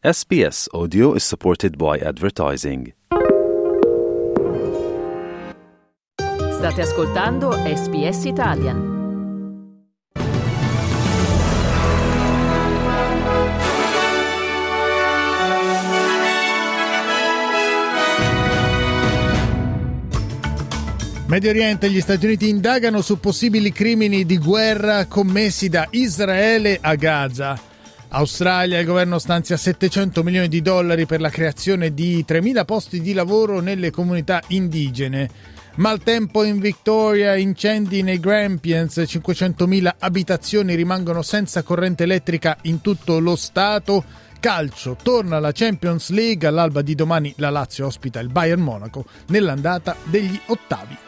SBS Audio is supported by advertising. State ascoltando SBS Italian. Medio Oriente, gli Stati Uniti indagano su possibili crimini di guerra commessi da Israele a Gaza. Australia, il governo stanzia 700 milioni di dollari per la creazione di 3.000 posti di lavoro nelle comunità indigene. Maltempo in Victoria, incendi nei Grampians, 500.000 abitazioni rimangono senza corrente elettrica in tutto lo Stato. Calcio, torna la Champions League, all'alba di domani la Lazio ospita il Bayern Monaco nell'andata degli ottavi.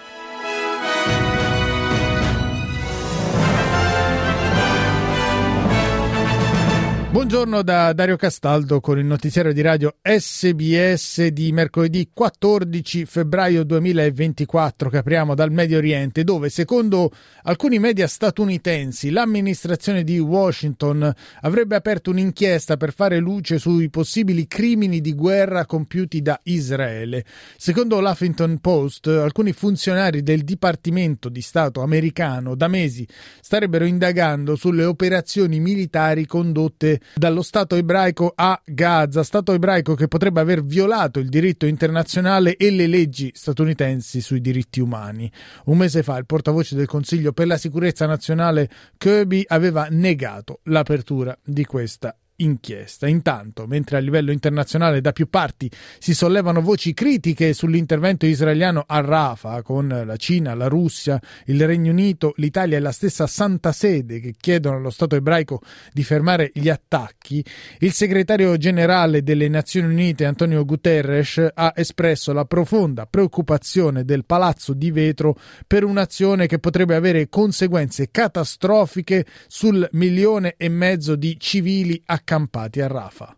Buongiorno da Dario Castaldo con il notiziario di radio SBS di mercoledì 14 febbraio 2024 che apriamo dal Medio Oriente dove secondo alcuni media statunitensi l'amministrazione di Washington avrebbe aperto un'inchiesta per fare luce sui possibili crimini di guerra compiuti da Israele. Secondo l'Huffington Post alcuni funzionari del Dipartimento di Stato americano da mesi starebbero indagando sulle operazioni militari condotte dallo Stato ebraico a Gaza, Stato ebraico che potrebbe aver violato il diritto internazionale e le leggi statunitensi sui diritti umani. Un mese fa il portavoce del Consiglio per la sicurezza nazionale Kirby aveva negato l'apertura di questa inchiesta. Intanto, mentre a livello internazionale da più parti si sollevano voci critiche sull'intervento israeliano a Rafah, con la Cina, la Russia, il Regno Unito, l'Italia e la stessa Santa Sede che chiedono allo Stato ebraico di fermare gli attacchi, il segretario generale delle Nazioni Unite Antonio Guterres ha espresso la profonda preoccupazione del Palazzo di Vetro per un'azione che potrebbe avere conseguenze catastrofiche sul milione e mezzo di civili a a Rafah.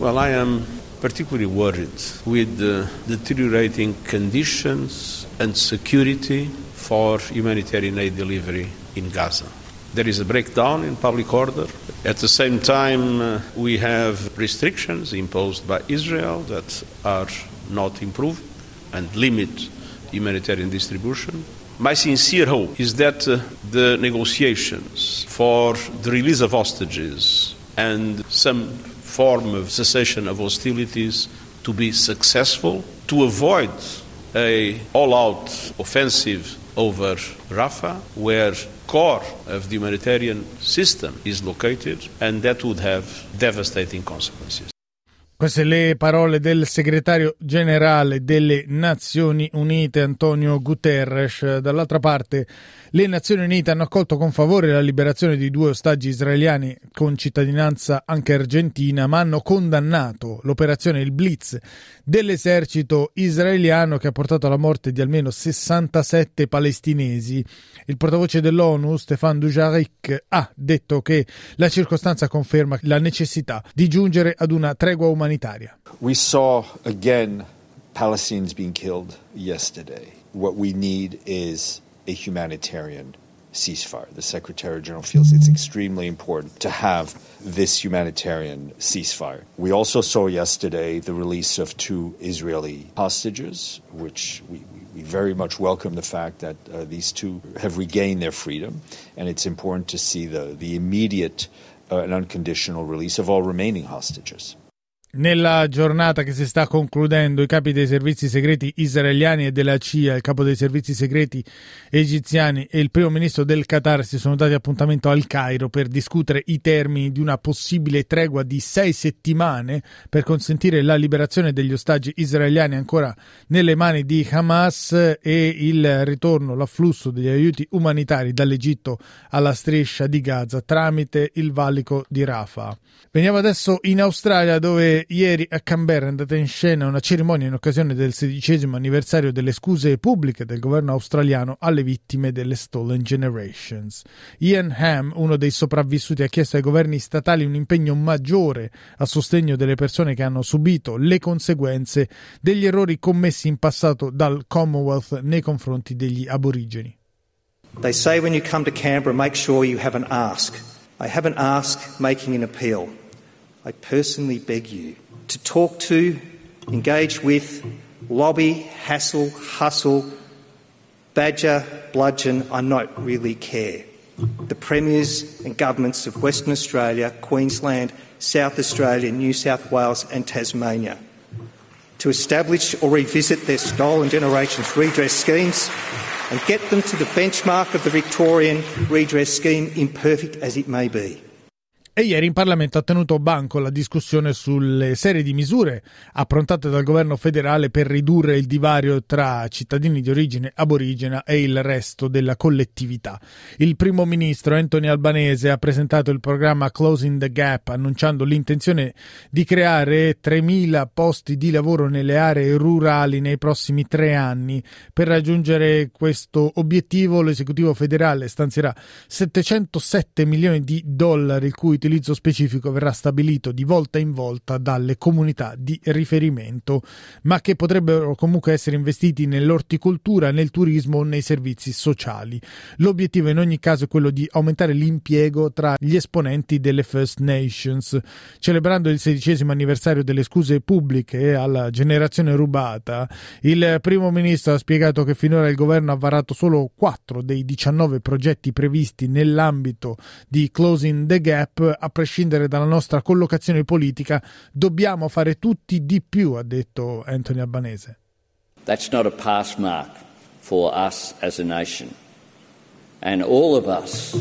Well, I am particularly worried with the deteriorating conditions and security for humanitarian aid delivery in Gaza. There is a breakdown in public order. At the same time, uh, we have restrictions imposed by Israel that are not improved and limit humanitarian distribution. My sincere hope is that uh, the negotiations for the release of hostages and some form of cessation of hostilities to be successful, to avoid a all-out offensive over Rafah, where core of the humanitarian system is located, and that would have devastating consequences. Queste le parole del segretario generale delle Nazioni Unite Antonio Guterres. Dall'altra parte, le Nazioni Unite hanno accolto con favore la liberazione di due ostaggi israeliani con cittadinanza anche argentina, ma hanno condannato l'operazione Il Blitz dell'esercito israeliano che ha portato alla morte di almeno 67 palestinesi. Il portavoce dell'ONU, Stefan Dujarric, ha detto che la circostanza conferma la necessità di giungere ad una tregua umanitaria. We saw again Palestinians being killed yesterday. What we need is a humanitarian ceasefire. The Secretary General feels it's extremely important to have this humanitarian ceasefire. We also saw yesterday the release of two Israeli hostages, which we, we very much welcome the fact that uh, these two have regained their freedom, and it's important to see the, the immediate uh, and unconditional release of all remaining hostages. Nella giornata che si sta concludendo, i capi dei servizi segreti israeliani e della CIA, il capo dei servizi segreti egiziani e il primo ministro del Qatar si sono dati appuntamento al Cairo per discutere i termini di una possibile tregua di sei settimane per consentire la liberazione degli ostaggi israeliani ancora nelle mani di Hamas e il ritorno, l'afflusso degli aiuti umanitari dall'Egitto alla striscia di Gaza tramite il valico di Rafah. Veniamo adesso in Australia dove ieri a Canberra è andata in scena una cerimonia in occasione del sedicesimo anniversario delle scuse pubbliche del governo australiano alle vittime delle Stolen Generations. Ian Ham, uno dei sopravvissuti, ha chiesto ai governi statali un impegno maggiore a sostegno delle persone che hanno subito le conseguenze degli errori commessi in passato dal Commonwealth nei confronti degli aborigeni. They say when you come to Canberra, make sure you have an ask. I have an ask making an appeal. I personally beg you to talk to, engage with, lobby, hassle, hustle, badger, bludgeon, I not really care. The premiers and governments of Western Australia, Queensland, South Australia, New South Wales, and Tasmania to establish or revisit their stolen generations redress schemes and get them to the benchmark of the Victorian redress scheme, imperfect as it may be. E ieri in Parlamento ha tenuto banco la discussione sulle serie di misure approntate dal governo federale per ridurre il divario tra cittadini di origine aborigena e il resto della collettività. Il primo ministro Anthony Albanese ha presentato il programma Closing the Gap annunciando l'intenzione di creare 3.000 posti di lavoro nelle aree rurali nei prossimi tre anni. Per raggiungere questo obiettivo l'esecutivo federale stanzierà 707 milioni di dollari, il cui utilizzo specifico verrà stabilito di volta in volta dalle comunità di riferimento, ma che potrebbero comunque essere investiti nell'orticoltura, nel turismo o nei servizi sociali. L'obiettivo in ogni caso è quello di aumentare l'impiego tra gli esponenti delle First Nations. Celebrando il sedicesimo anniversario delle scuse pubbliche alla generazione rubata, il primo ministro ha spiegato che finora il governo ha varato solo 4 dei 19 progetti previsti nell'ambito di Closing the Gap a prescindere dalla nostra collocazione politica, dobbiamo fare tutti di più, ha detto Anthony Albanese. That's not a pass mark for us as a nation. And all of us,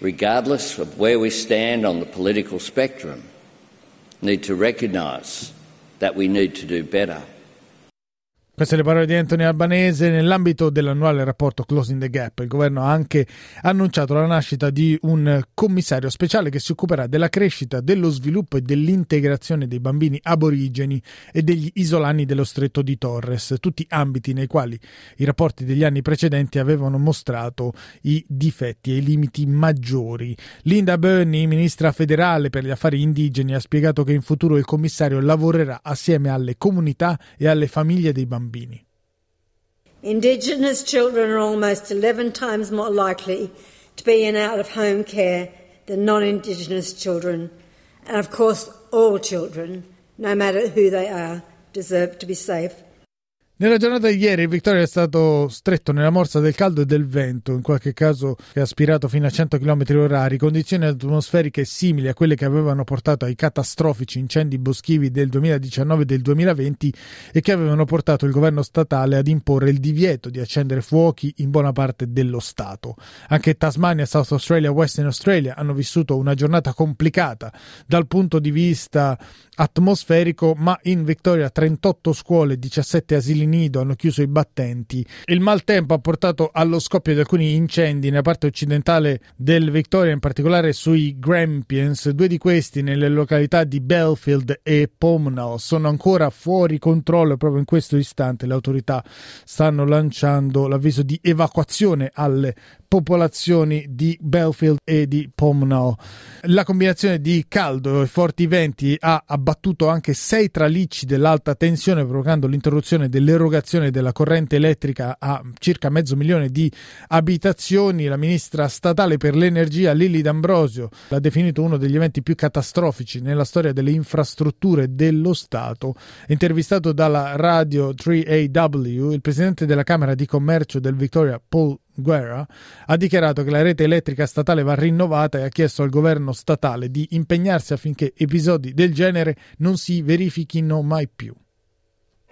regardless of where we stand on the political spectrum, need to recognise that we need to do better. Queste le parole di Anthony Albanese. Nell'ambito dell'annuale rapporto Closing the Gap, il governo ha anche annunciato la nascita di un commissario speciale che si occuperà della crescita, dello sviluppo e dell'integrazione dei bambini aborigeni e degli isolani dello stretto di Torres, tutti ambiti nei quali i rapporti degli anni precedenti avevano mostrato i difetti e i limiti maggiori. Linda Burney, ministra federale per gli affari indigeni, ha spiegato che in futuro il commissario lavorerà assieme alle comunità e alle famiglie dei bambini bambini. Indigenous children are almost 11 times more likely to be in out of home care than non Indigenous children. And of course, all children, no matter who they are, deserve to be safe Nella giornata di ieri il Victoria è stato stretto nella morsa del caldo e del vento, in qualche caso che ha aspirato fino a 100 km h condizioni atmosferiche simili a quelle che avevano portato ai catastrofici incendi boschivi del 2019 e del 2020 e che avevano portato il governo statale ad imporre il divieto di accendere fuochi in buona parte dello Stato. Anche Tasmania, South Australia e Western Australia hanno vissuto una giornata complicata dal punto di vista atmosferico, ma in Victoria 38 scuole e 17 asili nido hanno chiuso i battenti. Il maltempo ha portato allo scoppio di alcuni incendi nella parte occidentale del Victoria, in particolare sui Grampians. Due di questi nelle località di Belfield e Pomnal sono ancora fuori controllo proprio in questo istante le autorità stanno lanciando l'avviso di evacuazione alle popolazioni di Belfield e di Pomnal. La combinazione di caldo e forti venti ha abbattuto anche sei tralicci dell'alta tensione, provocando l'interruzione dell'erogazione della corrente elettrica a circa mezzo milione di abitazioni. La ministra statale per l'energia Lilly D'Ambrosio l'ha definito uno degli eventi più catastrofici nella storia delle infrastrutture dello Stato. Intervistato dalla radio 3AW, il presidente della Camera di Commercio del Victoria, Paul Guerra, ha dichiarato che la rete elettrica statale va rinnovata e ha chiesto al governo statale di impegnarsi affinché episodi del genere non si verifichino mai più.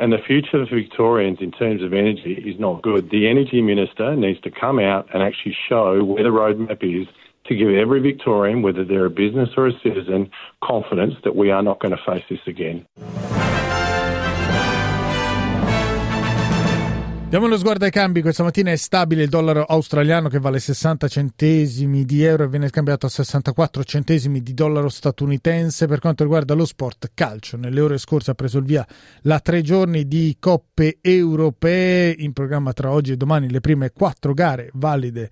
And the future of Victorians in terms of energy is not good. The energy minister needs to come out and actually show where the roadmap is to give every Victorian, whether they're a business or a citizen, confidence that we are not going to face this again. Diamo uno sguardo ai cambi, questa mattina è stabile il dollaro australiano che vale 60 centesimi di euro e viene scambiato a 64 centesimi di dollaro statunitense. Per quanto riguarda lo sport calcio, nelle ore scorse ha preso il via la tre giorni di coppe europee, in programma tra oggi e domani le prime quattro gare valide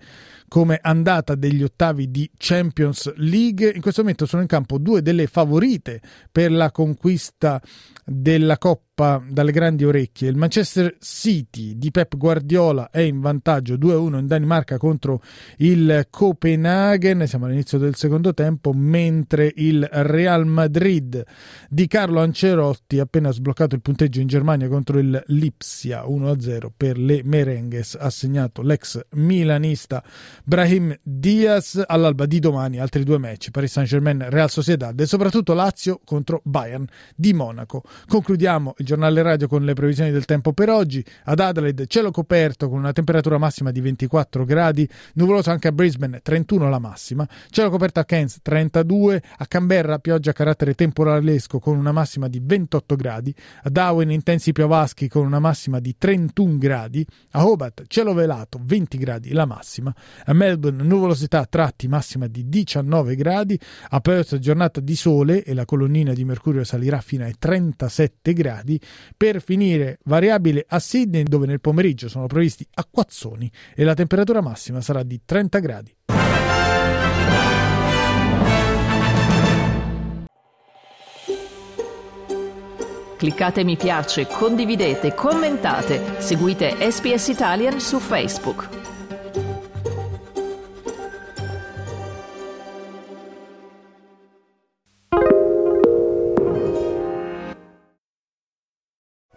come andata degli ottavi di Champions League. In questo momento sono in campo due delle favorite per la conquista della Coppa scappa dalle grandi orecchie. Il Manchester City di Pep Guardiola è in vantaggio 2-1 in Danimarca contro il Copenaghen, siamo all'inizio del secondo tempo, mentre il Real Madrid di Carlo Ancelotti ha appena sbloccato il punteggio in Germania contro il Lipsia 1-0 per le Merengues, ha segnato l'ex milanista Brahim Diaz all'alba di domani altri due match, Paris Saint-Germain, Real Sociedad e soprattutto Lazio contro Bayern di Monaco. Concludiamo il giornale radio con le previsioni del tempo per oggi. Ad Adelaide cielo coperto con una temperatura massima di 24 gradi, nuvoloso anche a Brisbane 31 la massima, cielo coperto a Cairns 32, a Canberra pioggia a carattere temporalesco con una massima di 28 gradi, a Darwin intensi piovaschi con una massima di 31 gradi, a Hobart cielo velato 20 gradi la massima, a Melbourne nuvolosità a tratti massima di 19 gradi, a Perth giornata di sole e la colonnina di mercurio salirà fino ai 37 gradi, per finire variabile a Sydney dove nel pomeriggio sono previsti acquazzoni e la temperatura massima sarà di 30 gradi. Cliccate mi piace, condividete, commentate, seguite SPS Italian su Facebook.